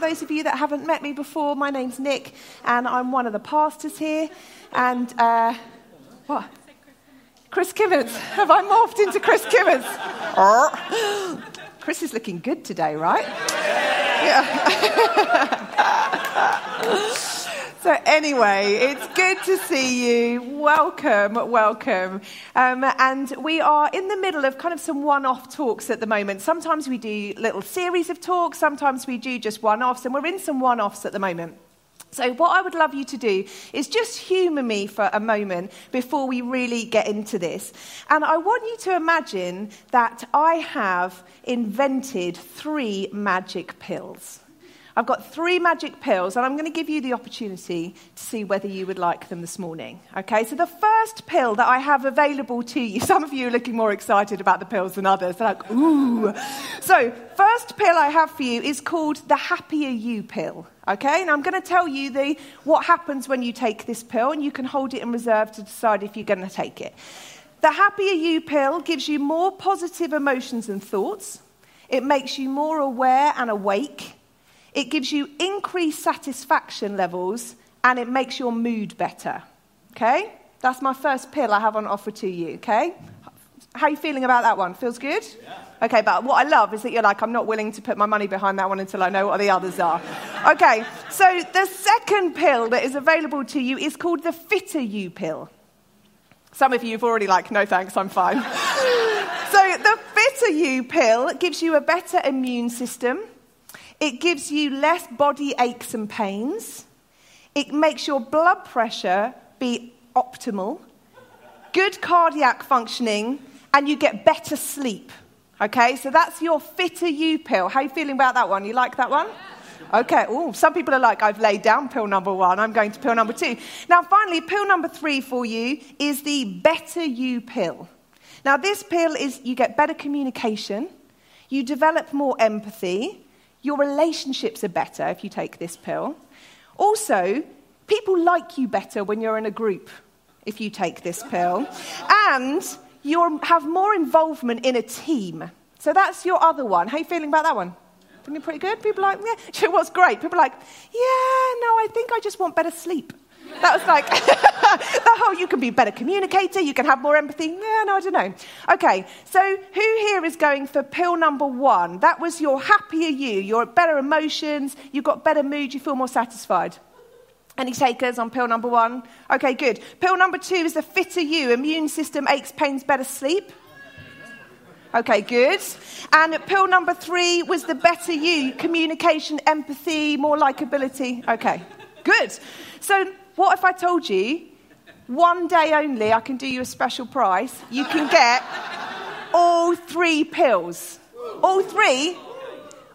For those of you that haven't met me before, my name's Nick, and I'm one of the pastors here. And uh, what? Chris Kimmins. Have I morphed into Chris Kimmins? Chris is looking good today, right? Yeah. So, anyway, it's good to see you. Welcome, welcome. Um, and we are in the middle of kind of some one off talks at the moment. Sometimes we do little series of talks, sometimes we do just one offs, and we're in some one offs at the moment. So, what I would love you to do is just humour me for a moment before we really get into this. And I want you to imagine that I have invented three magic pills. I've got three magic pills, and I'm going to give you the opportunity to see whether you would like them this morning. Okay, so the first pill that I have available to you, some of you are looking more excited about the pills than others. They're like, ooh. So, first pill I have for you is called the Happier You pill. Okay, and I'm going to tell you the, what happens when you take this pill, and you can hold it in reserve to decide if you're going to take it. The Happier You pill gives you more positive emotions and thoughts. It makes you more aware and awake. It gives you increased satisfaction levels and it makes your mood better. Okay? That's my first pill I have on offer to you. Okay? How are you feeling about that one? Feels good? Yeah. Okay, but what I love is that you're like, I'm not willing to put my money behind that one until I know what the others are. Okay, so the second pill that is available to you is called the Fitter You pill. Some of you have already like, no thanks, I'm fine. so the Fitter You pill gives you a better immune system. It gives you less body aches and pains. It makes your blood pressure be optimal, good cardiac functioning, and you get better sleep. Okay, so that's your fitter you pill. How are you feeling about that one? You like that one? Okay, oh, some people are like, I've laid down pill number one, I'm going to pill number two. Now, finally, pill number three for you is the better you pill. Now, this pill is you get better communication, you develop more empathy, your relationships are better if you take this pill. Also, people like you better when you're in a group if you take this pill. And you have more involvement in a team. So that's your other one. How are you feeling about that one? Feeling pretty good? People like, yeah. What's great? People like, yeah, no, I think I just want better sleep. That was like, the whole you can be a better communicator, you can have more empathy. Yeah, no, I don't know. Okay, so who here is going for pill number one? That was your happier you, your better emotions, you've got better mood, you feel more satisfied. Any takers on pill number one? Okay, good. Pill number two is the fitter you, immune system, aches, pains, better sleep. Okay, good. And pill number three was the better you, communication, empathy, more likability. Okay, good. So what if I told you one day only I can do you a special price? You can get all three pills. All three?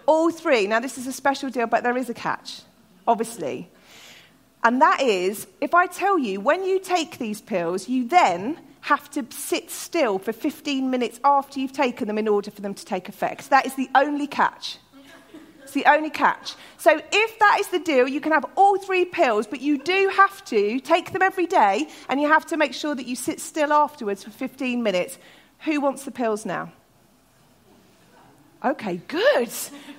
All three. Now, this is a special deal, but there is a catch, obviously. And that is if I tell you when you take these pills, you then have to sit still for 15 minutes after you've taken them in order for them to take effect. That is the only catch the only catch. So if that is the deal, you can have all three pills, but you do have to take them every day and you have to make sure that you sit still afterwards for 15 minutes. Who wants the pills now? Okay, good.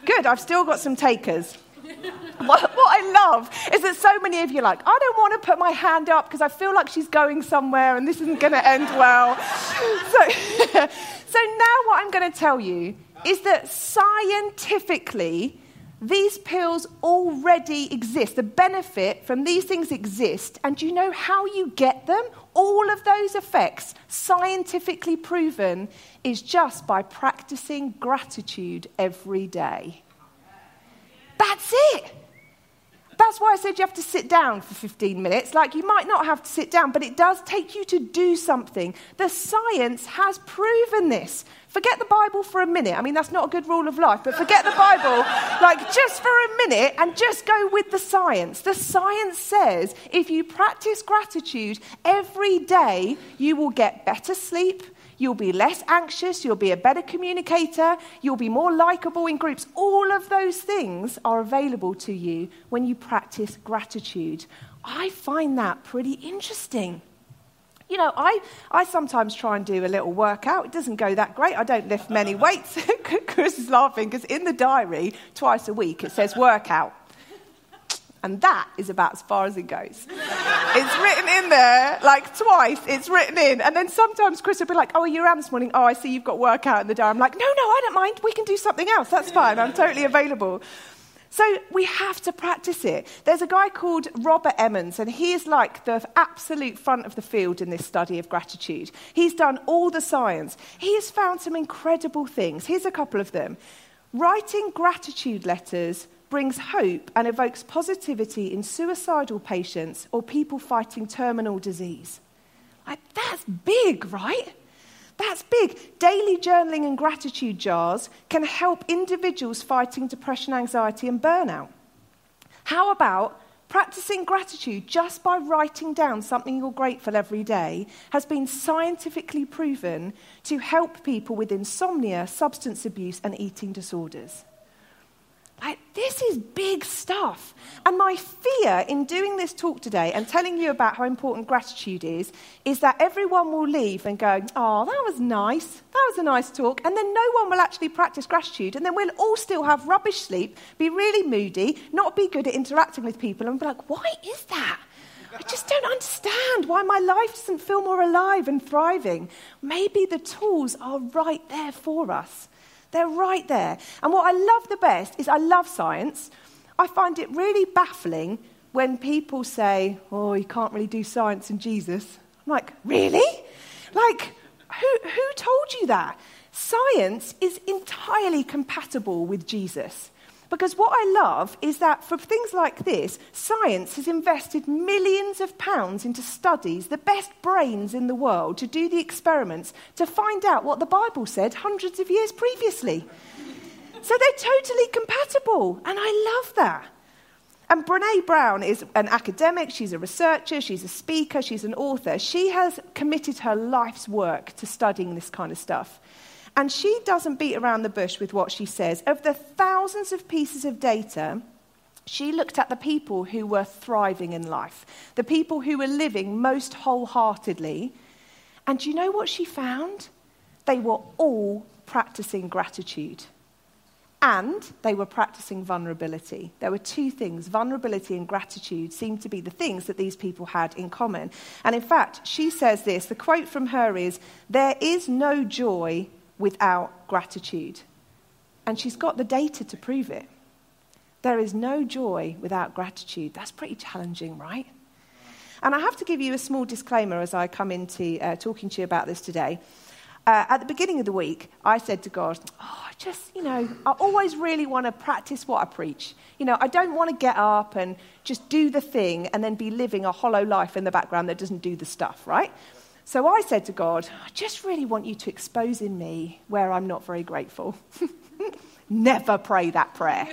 Good. I've still got some takers. what, what, I love is that so many of you are like, I don't want to put my hand up because I feel like she's going somewhere and this isn't going to end well. so, so now what I'm going to tell you is that scientifically, these pills already exist. The benefit from these things exist. And do you know how you get them? All of those effects, scientifically proven, is just by practicing gratitude every day. That's it. That's why I said you have to sit down for 15 minutes. Like, you might not have to sit down, but it does take you to do something. The science has proven this. Forget the Bible for a minute. I mean, that's not a good rule of life, but forget the Bible, like just for a minute and just go with the science. The science says if you practice gratitude every day, you will get better sleep, you'll be less anxious, you'll be a better communicator, you'll be more likable in groups. All of those things are available to you when you practice gratitude. I find that pretty interesting. You know, I, I sometimes try and do a little workout. It doesn't go that great. I don't lift many weights. Chris is laughing because in the diary, twice a week, it says workout. And that is about as far as it goes. it's written in there, like twice, it's written in. And then sometimes Chris will be like, Oh, you're around this morning. Oh, I see you've got work out in the day. I'm like, No, no, I don't mind. We can do something else. That's fine. I'm totally available. So we have to practice it. There's a guy called Robert Emmons, and he is like the absolute front of the field in this study of gratitude. He's done all the science. He has found some incredible things. Here's a couple of them. Writing gratitude letters brings hope and evokes positivity in suicidal patients or people fighting terminal disease. Like, that's big, right? That's big. Daily journaling and gratitude jars can help individuals fighting depression, anxiety, and burnout. How about practicing gratitude just by writing down something you're grateful every day has been scientifically proven to help people with insomnia, substance abuse, and eating disorders? Like, this is big stuff. And my fear in doing this talk today and telling you about how important gratitude is, is that everyone will leave and go, oh, that was nice. That was a nice talk. And then no one will actually practice gratitude. And then we'll all still have rubbish sleep, be really moody, not be good at interacting with people, and be like, why is that? I just don't understand why my life doesn't feel more alive and thriving. Maybe the tools are right there for us. They're right there. And what I love the best is I love science. I find it really baffling when people say, oh, you can't really do science and Jesus. I'm like, really? Like, who, who told you that? Science is entirely compatible with Jesus. Because what I love is that for things like this, science has invested millions of pounds into studies, the best brains in the world, to do the experiments to find out what the Bible said hundreds of years previously. So they're totally compatible, and I love that. And Brene Brown is an academic, she's a researcher, she's a speaker, she's an author. She has committed her life's work to studying this kind of stuff. And she doesn't beat around the bush with what she says. Of the thousands of pieces of data, she looked at the people who were thriving in life, the people who were living most wholeheartedly. And do you know what she found? They were all practicing gratitude. And they were practicing vulnerability. There were two things vulnerability and gratitude seemed to be the things that these people had in common. And in fact, she says this the quote from her is There is no joy without gratitude. And she's got the data to prove it. There is no joy without gratitude. That's pretty challenging, right? And I have to give you a small disclaimer as I come into uh, talking to you about this today. Uh, at the beginning of the week, I said to God, Oh, I just, you know, I always really want to practice what I preach. You know, I don't want to get up and just do the thing and then be living a hollow life in the background that doesn't do the stuff, right? So I said to God, I just really want you to expose in me where I'm not very grateful. Never pray that prayer.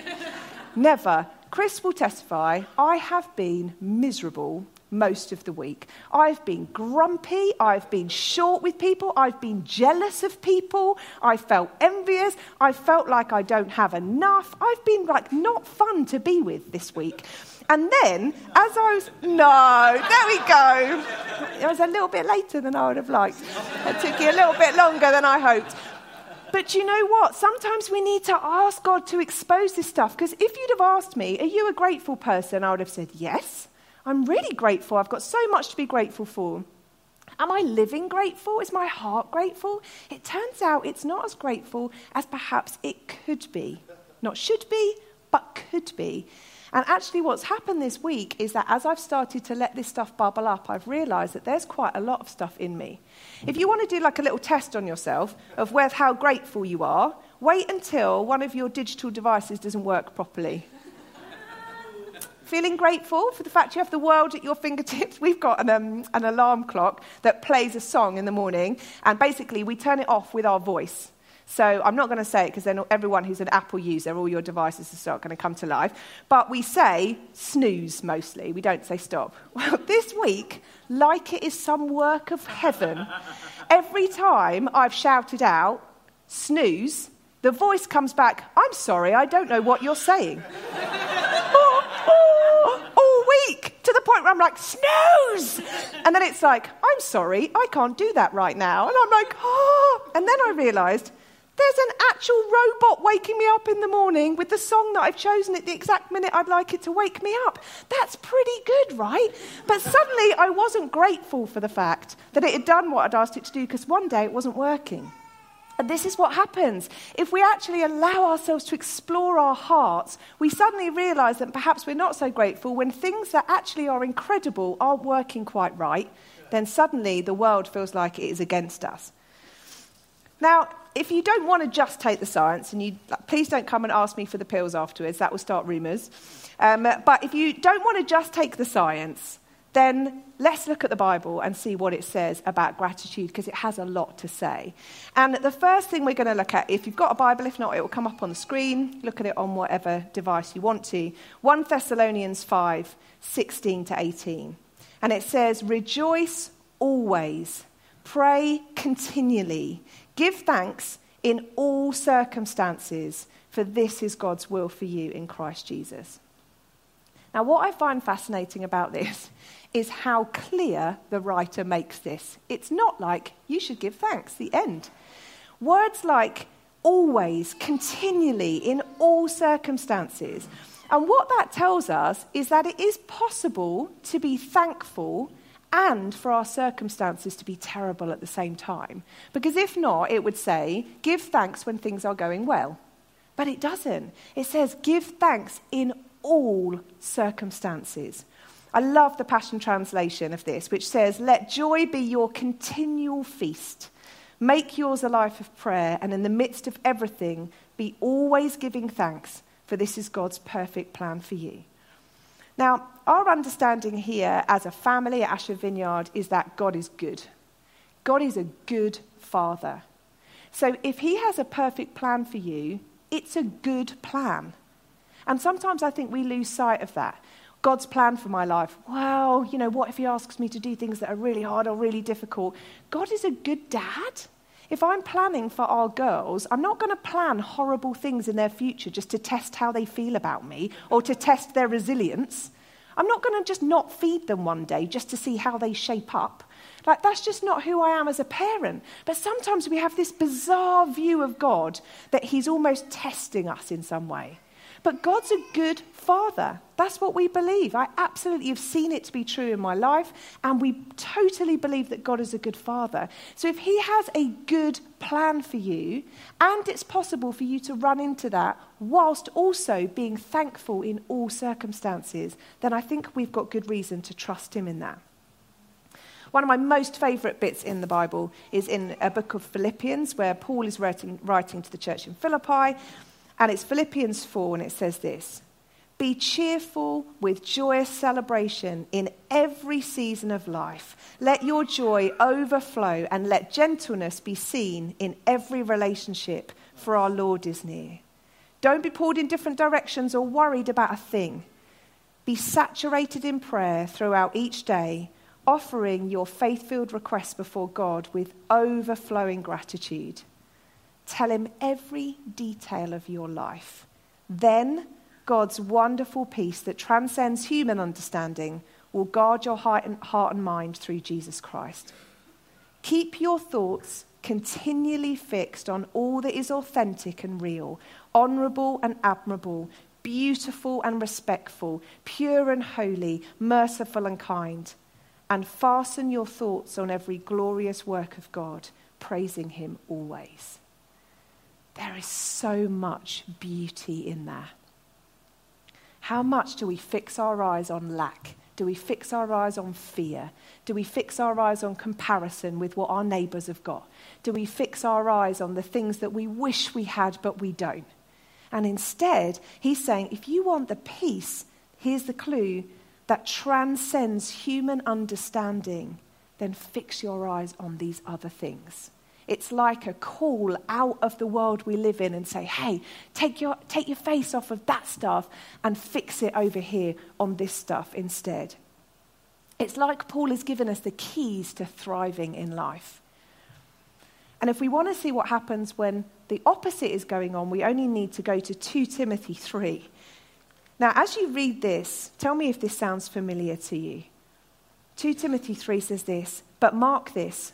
Never. Chris will testify, I have been miserable most of the week. I've been grumpy, I've been short with people, I've been jealous of people, I felt envious, I felt like I don't have enough. I've been like not fun to be with this week. And then, as I was, no, there we go. It was a little bit later than I would have liked. It took you a little bit longer than I hoped. But you know what? Sometimes we need to ask God to expose this stuff. Because if you'd have asked me, Are you a grateful person? I would have said, Yes. I'm really grateful. I've got so much to be grateful for. Am I living grateful? Is my heart grateful? It turns out it's not as grateful as perhaps it could be. Not should be, but could be. And actually, what's happened this week is that as I've started to let this stuff bubble up, I've realized that there's quite a lot of stuff in me. If you want to do like a little test on yourself of where, how grateful you are, wait until one of your digital devices doesn't work properly. Feeling grateful for the fact you have the world at your fingertips? We've got an, um, an alarm clock that plays a song in the morning, and basically we turn it off with our voice. So I'm not going to say it because then everyone who's an Apple user, all your devices are start going to come to life. But we say snooze mostly. We don't say stop. Well, this week, like it is some work of heaven, every time I've shouted out snooze, the voice comes back, I'm sorry, I don't know what you're saying. all week to the point where I'm like, snooze! And then it's like, I'm sorry, I can't do that right now. And I'm like, oh. And then I realized there's an actual robot waking me up in the morning with the song that I've chosen at the exact minute I'd like it to wake me up. That's pretty good, right? But suddenly I wasn't grateful for the fact that it had done what I'd asked it to do because one day it wasn't working. And this is what happens. If we actually allow ourselves to explore our hearts, we suddenly realize that perhaps we're not so grateful when things that actually are incredible aren't working quite right. Then suddenly the world feels like it is against us. Now, if you don't want to just take the science, and you please don't come and ask me for the pills afterwards, that will start rumours. Um, but if you don't want to just take the science, then let's look at the Bible and see what it says about gratitude because it has a lot to say. And the first thing we're going to look at, if you've got a Bible, if not, it will come up on the screen. Look at it on whatever device you want to. 1 Thessalonians 5 16 to 18. And it says, Rejoice always, pray continually. Give thanks in all circumstances, for this is God's will for you in Christ Jesus. Now, what I find fascinating about this is how clear the writer makes this. It's not like, you should give thanks, the end. Words like always, continually, in all circumstances. And what that tells us is that it is possible to be thankful and for our circumstances to be terrible at the same time. Because if not, it would say, give thanks when things are going well. But it doesn't. It says, give thanks in all circumstances. I love the Passion Translation of this, which says, Let joy be your continual feast. Make yours a life of prayer, and in the midst of everything, be always giving thanks, for this is God's perfect plan for you. Now, our understanding here as a family at Ashford Vineyard is that God is good. God is a good father. So if he has a perfect plan for you, it's a good plan. And sometimes I think we lose sight of that. God's plan for my life. Well, you know, what if he asks me to do things that are really hard or really difficult? God is a good dad. If I'm planning for our girls, I'm not going to plan horrible things in their future just to test how they feel about me or to test their resilience. I'm not going to just not feed them one day just to see how they shape up. Like, that's just not who I am as a parent. But sometimes we have this bizarre view of God that He's almost testing us in some way. But God's a good father. That's what we believe. I absolutely have seen it to be true in my life, and we totally believe that God is a good father. So if He has a good plan for you, and it's possible for you to run into that whilst also being thankful in all circumstances, then I think we've got good reason to trust Him in that. One of my most favourite bits in the Bible is in a book of Philippians, where Paul is writing, writing to the church in Philippi. And it's Philippians 4, and it says this Be cheerful with joyous celebration in every season of life. Let your joy overflow, and let gentleness be seen in every relationship, for our Lord is near. Don't be pulled in different directions or worried about a thing. Be saturated in prayer throughout each day, offering your faith filled requests before God with overflowing gratitude. Tell him every detail of your life. Then God's wonderful peace that transcends human understanding will guard your heart and, heart and mind through Jesus Christ. Keep your thoughts continually fixed on all that is authentic and real, honourable and admirable, beautiful and respectful, pure and holy, merciful and kind. And fasten your thoughts on every glorious work of God, praising Him always. There is so much beauty in there. How much do we fix our eyes on lack? Do we fix our eyes on fear? Do we fix our eyes on comparison with what our neighbours have got? Do we fix our eyes on the things that we wish we had but we don't? And instead, he's saying if you want the peace, here's the clue that transcends human understanding, then fix your eyes on these other things. It's like a call out of the world we live in and say, hey, take your, take your face off of that stuff and fix it over here on this stuff instead. It's like Paul has given us the keys to thriving in life. And if we want to see what happens when the opposite is going on, we only need to go to 2 Timothy 3. Now, as you read this, tell me if this sounds familiar to you. 2 Timothy 3 says this, but mark this.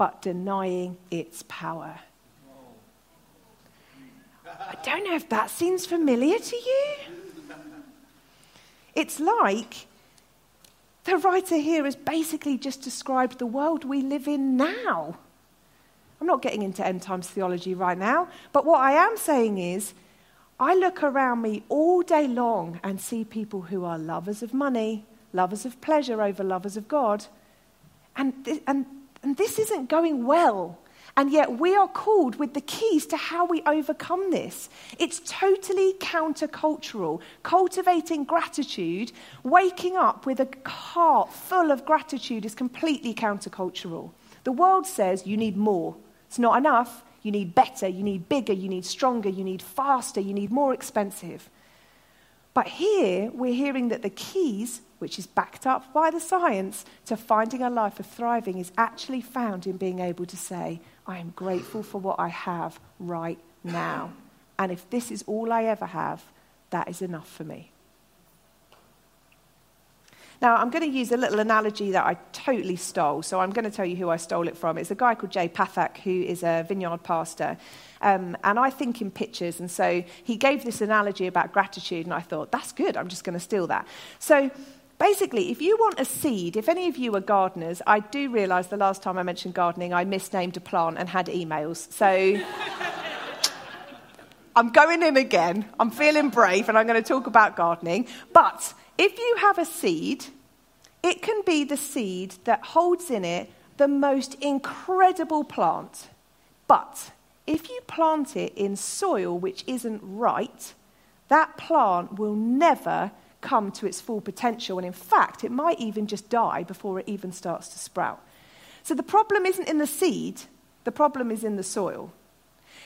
but denying its power. I don't know if that seems familiar to you. It's like the writer here has basically just described the world we live in now. I'm not getting into end times theology right now, but what I am saying is I look around me all day long and see people who are lovers of money, lovers of pleasure over lovers of God. And, and, and this isn't going well. And yet we are called with the keys to how we overcome this. It's totally countercultural. Cultivating gratitude, waking up with a heart full of gratitude is completely countercultural. The world says you need more. It's not enough. You need better, you need bigger, you need stronger, you need faster, you need more expensive. But here we're hearing that the keys, which is backed up by the science, to finding a life of thriving is actually found in being able to say, I am grateful for what I have right now. And if this is all I ever have, that is enough for me. Now, I'm going to use a little analogy that I totally stole. So I'm going to tell you who I stole it from. It's a guy called Jay Pathak, who is a vineyard pastor. Um, and I think in pictures. And so he gave this analogy about gratitude. And I thought, that's good. I'm just going to steal that. So basically, if you want a seed, if any of you are gardeners, I do realize the last time I mentioned gardening, I misnamed a plant and had emails. So. I'm going in again. I'm feeling brave and I'm going to talk about gardening. But if you have a seed, it can be the seed that holds in it the most incredible plant. But if you plant it in soil which isn't right, that plant will never come to its full potential. And in fact, it might even just die before it even starts to sprout. So the problem isn't in the seed, the problem is in the soil.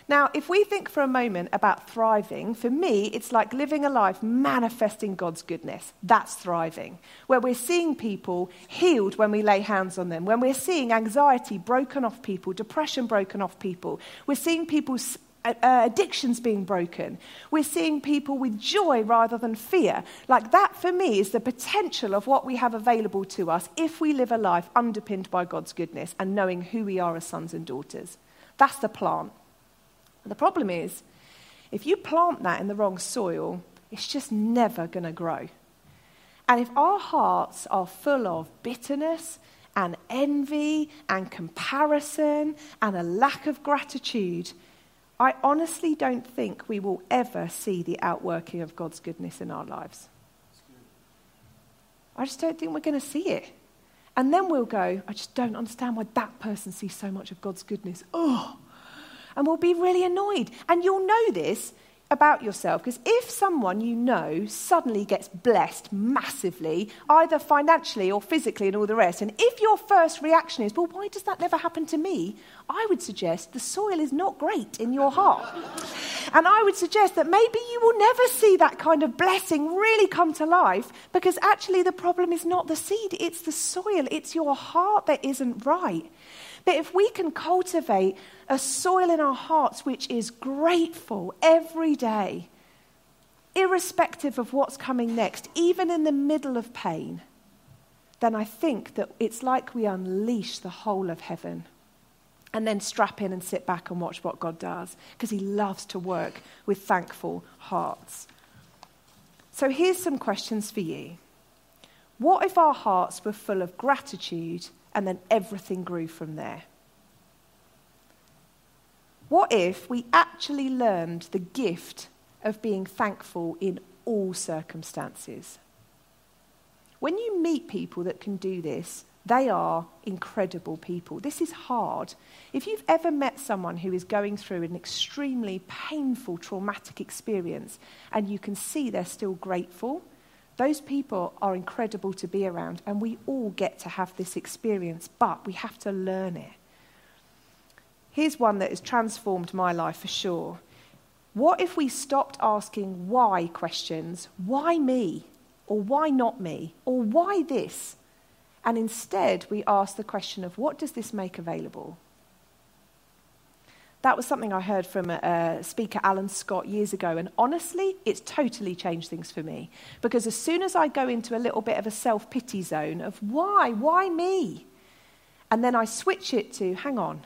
Now, if we think for a moment about thriving, for me, it's like living a life manifesting God's goodness. That's thriving. Where we're seeing people healed when we lay hands on them, when we're seeing anxiety broken off people, depression broken off people, we're seeing people's uh, addictions being broken. We're seeing people with joy rather than fear. Like that, for me, is the potential of what we have available to us if we live a life underpinned by God's goodness and knowing who we are as sons and daughters. That's the plant. The problem is, if you plant that in the wrong soil, it's just never going to grow. And if our hearts are full of bitterness and envy and comparison and a lack of gratitude, I honestly don't think we will ever see the outworking of God's goodness in our lives. I just don't think we're going to see it. And then we'll go, I just don't understand why that person sees so much of God's goodness. Oh, and we'll be really annoyed. And you'll know this about yourself because if someone you know suddenly gets blessed massively, either financially or physically and all the rest, and if your first reaction is, well, why does that never happen to me? I would suggest the soil is not great in your heart. and I would suggest that maybe you will never see that kind of blessing really come to life because actually the problem is not the seed, it's the soil, it's your heart that isn't right. But if we can cultivate a soil in our hearts which is grateful every day, irrespective of what's coming next, even in the middle of pain, then I think that it's like we unleash the whole of heaven and then strap in and sit back and watch what God does because He loves to work with thankful hearts. So here's some questions for you. What if our hearts were full of gratitude and then everything grew from there? What if we actually learned the gift of being thankful in all circumstances? When you meet people that can do this, they are incredible people. This is hard. If you've ever met someone who is going through an extremely painful, traumatic experience and you can see they're still grateful, Those people are incredible to be around, and we all get to have this experience, but we have to learn it. Here's one that has transformed my life for sure. What if we stopped asking why questions? Why me? Or why not me? Or why this? And instead, we ask the question of what does this make available? That was something I heard from a, speaker, Alan Scott, years ago. And honestly, it's totally changed things for me. Because as soon as I go into a little bit of a self pity zone of why, why me? And then I switch it to hang on,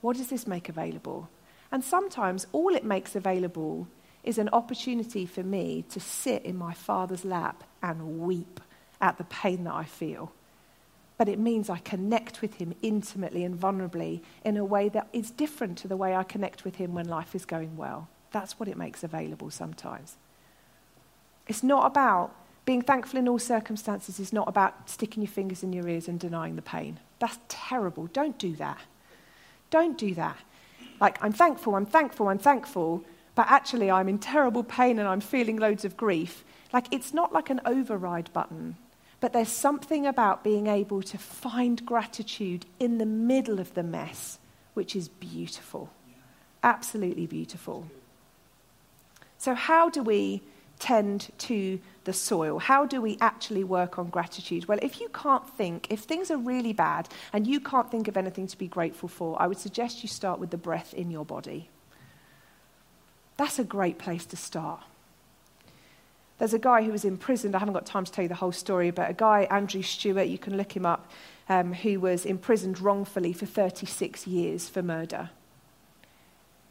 what does this make available? And sometimes all it makes available is an opportunity for me to sit in my father's lap and weep at the pain that I feel but it means I connect with him intimately and vulnerably in a way that is different to the way I connect with him when life is going well. That's what it makes available sometimes. It's not about being thankful in all circumstances, it's not about sticking your fingers in your ears and denying the pain. That's terrible. Don't do that. Don't do that. Like, I'm thankful, I'm thankful, I'm thankful, but actually I'm in terrible pain and I'm feeling loads of grief. Like, it's not like an override button but there's something about being able to find gratitude in the middle of the mess, which is beautiful. Absolutely beautiful. So, how do we tend to the soil? How do we actually work on gratitude? Well, if you can't think, if things are really bad and you can't think of anything to be grateful for, I would suggest you start with the breath in your body. That's a great place to start. There's a guy who was imprisoned. I haven't got time to tell you the whole story, but a guy, Andrew Stewart, you can look him up, um, who was imprisoned wrongfully for 36 years for murder.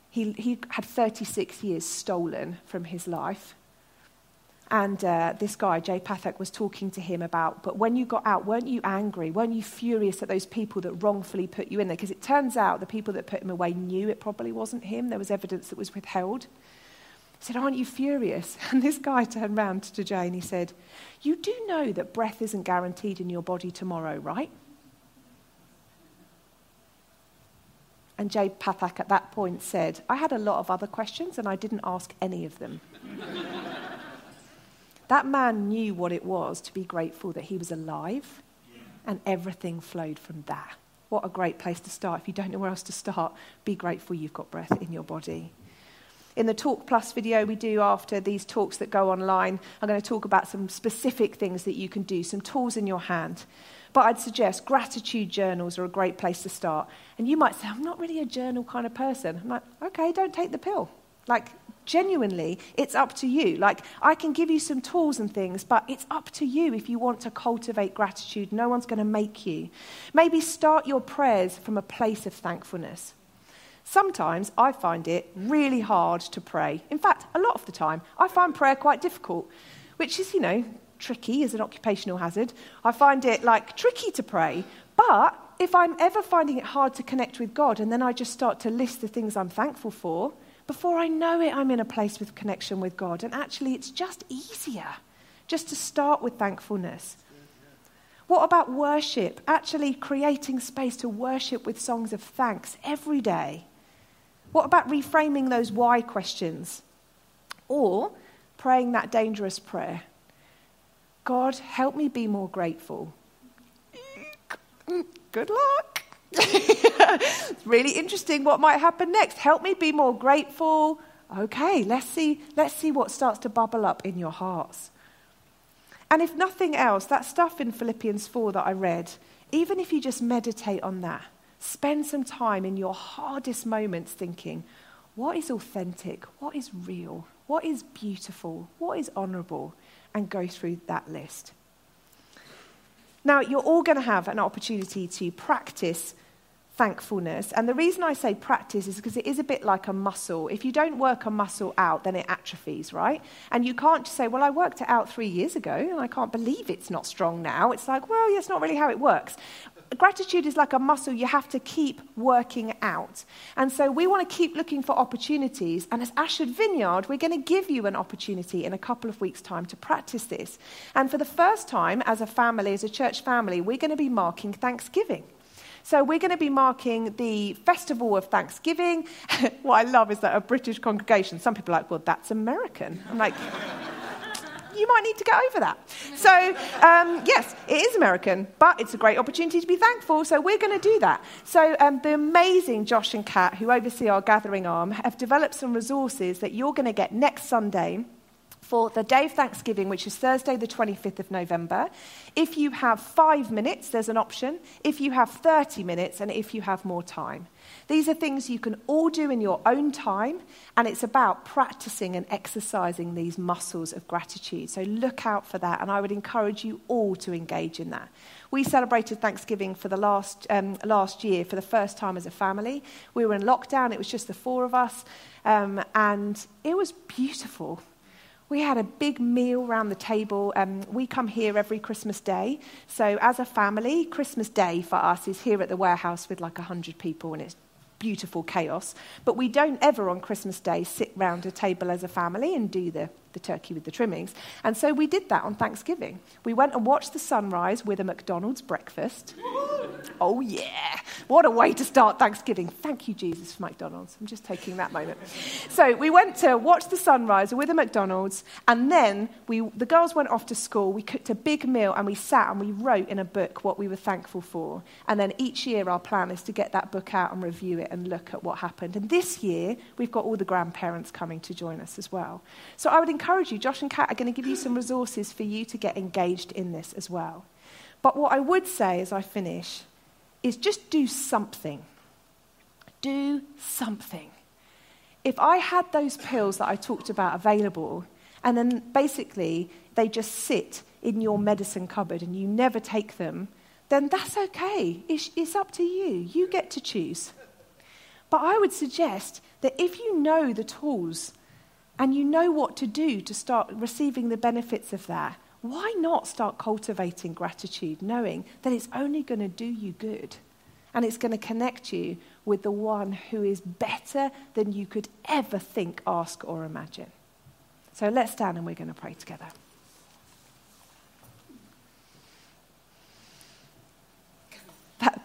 He, he had 36 years stolen from his life. And uh, this guy, Jay Pathak, was talking to him about, but when you got out, weren't you angry? Weren't you furious at those people that wrongfully put you in there? Because it turns out the people that put him away knew it probably wasn't him. There was evidence that was withheld. He said, Aren't you furious? And this guy turned round to Jay and he said, You do know that breath isn't guaranteed in your body tomorrow, right? And Jay Pathak at that point said, I had a lot of other questions and I didn't ask any of them. that man knew what it was to be grateful that he was alive and everything flowed from that. What a great place to start. If you don't know where else to start, be grateful you've got breath in your body. In the Talk Plus video we do after these talks that go online, I'm going to talk about some specific things that you can do, some tools in your hand. But I'd suggest gratitude journals are a great place to start. And you might say, I'm not really a journal kind of person. I'm like, okay, don't take the pill. Like, genuinely, it's up to you. Like, I can give you some tools and things, but it's up to you if you want to cultivate gratitude. No one's going to make you. Maybe start your prayers from a place of thankfulness. Sometimes I find it really hard to pray. In fact, a lot of the time, I find prayer quite difficult, which is, you know, tricky as an occupational hazard. I find it like tricky to pray. But if I'm ever finding it hard to connect with God and then I just start to list the things I'm thankful for, before I know it, I'm in a place with connection with God. And actually, it's just easier just to start with thankfulness. What about worship? Actually, creating space to worship with songs of thanks every day. What about reframing those why questions? Or praying that dangerous prayer God, help me be more grateful. Good luck. it's really interesting what might happen next. Help me be more grateful. Okay, let's see, let's see what starts to bubble up in your hearts. And if nothing else, that stuff in Philippians 4 that I read, even if you just meditate on that, Spend some time in your hardest moments thinking, what is authentic? What is real? What is beautiful? What is honorable? And go through that list. Now, you're all going to have an opportunity to practice thankfulness. And the reason I say practice is because it is a bit like a muscle. If you don't work a muscle out, then it atrophies, right? And you can't just say, well, I worked it out three years ago and I can't believe it's not strong now. It's like, well, that's not really how it works gratitude is like a muscle you have to keep working out. And so we want to keep looking for opportunities. And as Ashford Vineyard, we're going to give you an opportunity in a couple of weeks' time to practice this. And for the first time, as a family, as a church family, we're going to be marking Thanksgiving. So we're going to be marking the Festival of Thanksgiving. what I love is that a British congregation, some people are like, well, that's American. I'm like, you might need to get over that. So, um, yes, it is American, but it's a great opportunity to be thankful. So, we're going to do that. So, um, the amazing Josh and Kat, who oversee our gathering arm, have developed some resources that you're going to get next Sunday for the day of Thanksgiving, which is Thursday, the 25th of November. If you have five minutes, there's an option. If you have 30 minutes, and if you have more time. These are things you can all do in your own time, and it's about practicing and exercising these muscles of gratitude. So look out for that, and I would encourage you all to engage in that. We celebrated Thanksgiving for the last, um, last year for the first time as a family. We were in lockdown, it was just the four of us, um, and it was beautiful. We had a big meal round the table. Um, we come here every Christmas Day. So, as a family, Christmas Day for us is here at the warehouse with like 100 people, and it's beautiful chaos. But we don't ever on Christmas Day sit round a table as a family and do the the turkey with the trimmings. And so we did that on Thanksgiving. We went and watched the sunrise with a McDonald's breakfast. oh, yeah. What a way to start Thanksgiving. Thank you, Jesus, for McDonald's. I'm just taking that moment. So we went to watch the sunrise with a McDonald's, and then we, the girls went off to school. We cooked a big meal, and we sat and we wrote in a book what we were thankful for. And then each year, our plan is to get that book out and review it and look at what happened. And this year, we've got all the grandparents coming to join us as well. So I would encourage you, Josh and Kat are going to give you some resources for you to get engaged in this as well. But what I would say as I finish is just do something. Do something. If I had those pills that I talked about available, and then basically they just sit in your medicine cupboard and you never take them, then that's okay. It's, it's up to you. You get to choose. But I would suggest that if you know the tools and you know what to do to start receiving the benefits of that, why not start cultivating gratitude, knowing that it's only going to do you good and it's going to connect you with the one who is better than you could ever think, ask, or imagine? So let's stand and we're going to pray together.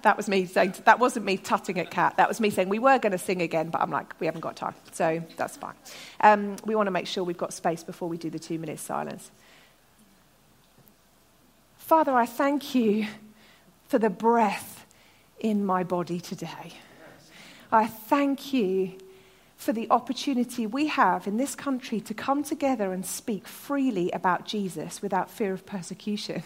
That, was me saying, that wasn't me tutting at Kat. That was me saying we were going to sing again, but I'm like, we haven't got time. So that's fine. Um, we want to make sure we've got space before we do the two minutes silence. Father, I thank you for the breath in my body today. I thank you for the opportunity we have in this country to come together and speak freely about Jesus without fear of persecution.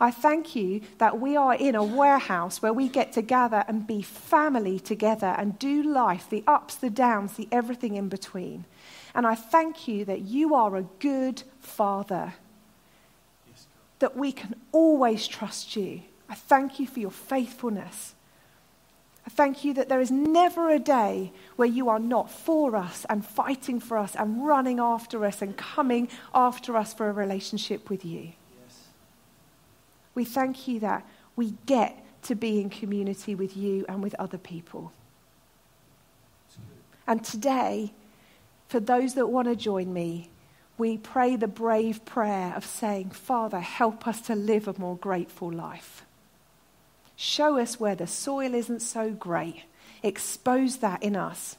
I thank you that we are in a warehouse where we get to gather and be family together and do life, the ups, the downs, the everything in between. And I thank you that you are a good father, that we can always trust you. I thank you for your faithfulness. I thank you that there is never a day where you are not for us and fighting for us and running after us and coming after us for a relationship with you. We thank you that we get to be in community with you and with other people. And today, for those that want to join me, we pray the brave prayer of saying, Father, help us to live a more grateful life. Show us where the soil isn't so great. Expose that in us.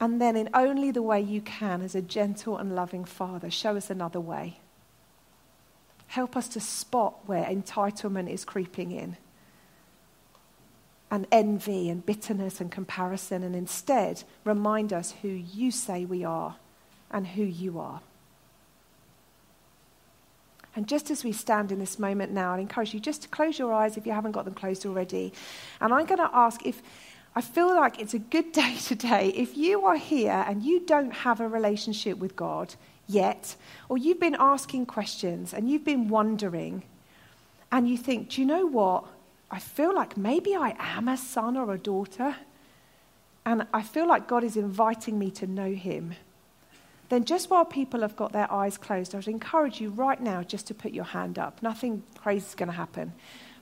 And then, in only the way you can, as a gentle and loving Father, show us another way. Help us to spot where entitlement is creeping in and envy and bitterness and comparison, and instead remind us who you say we are and who you are. And just as we stand in this moment now, I encourage you just to close your eyes if you haven't got them closed already. And I'm going to ask if I feel like it's a good day today. If you are here and you don't have a relationship with God, yet, or you've been asking questions and you've been wondering, and you think, do you know what? I feel like maybe I am a son or a daughter, and I feel like God is inviting me to know Him. Then, just while people have got their eyes closed, I would encourage you right now just to put your hand up. Nothing crazy is going to happen.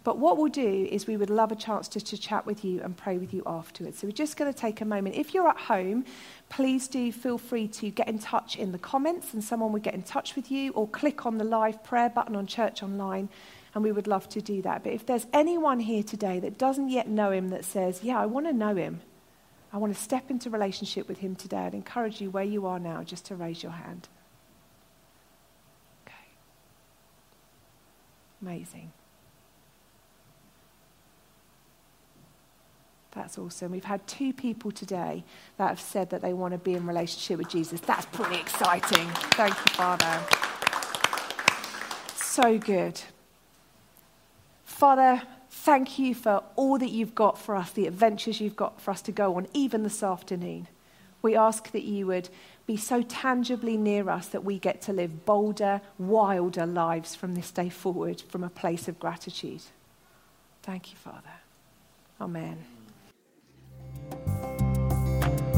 But what we'll do is we would love a chance just to chat with you and pray with you afterwards. So we're just going to take a moment. If you're at home, please do feel free to get in touch in the comments and someone will get in touch with you or click on the live prayer button on Church Online and we would love to do that. But if there's anyone here today that doesn't yet know him that says, Yeah, I want to know him, I want to step into relationship with him today, I'd encourage you where you are now just to raise your hand. Okay. Amazing. That's awesome. We've had two people today that have said that they want to be in relationship with Jesus. That's pretty exciting. Thank you, Father. So good. Father, thank you for all that you've got for us, the adventures you've got for us to go on, even this afternoon. We ask that you would be so tangibly near us that we get to live bolder, wilder lives from this day forward from a place of gratitude. Thank you, Father. Amen.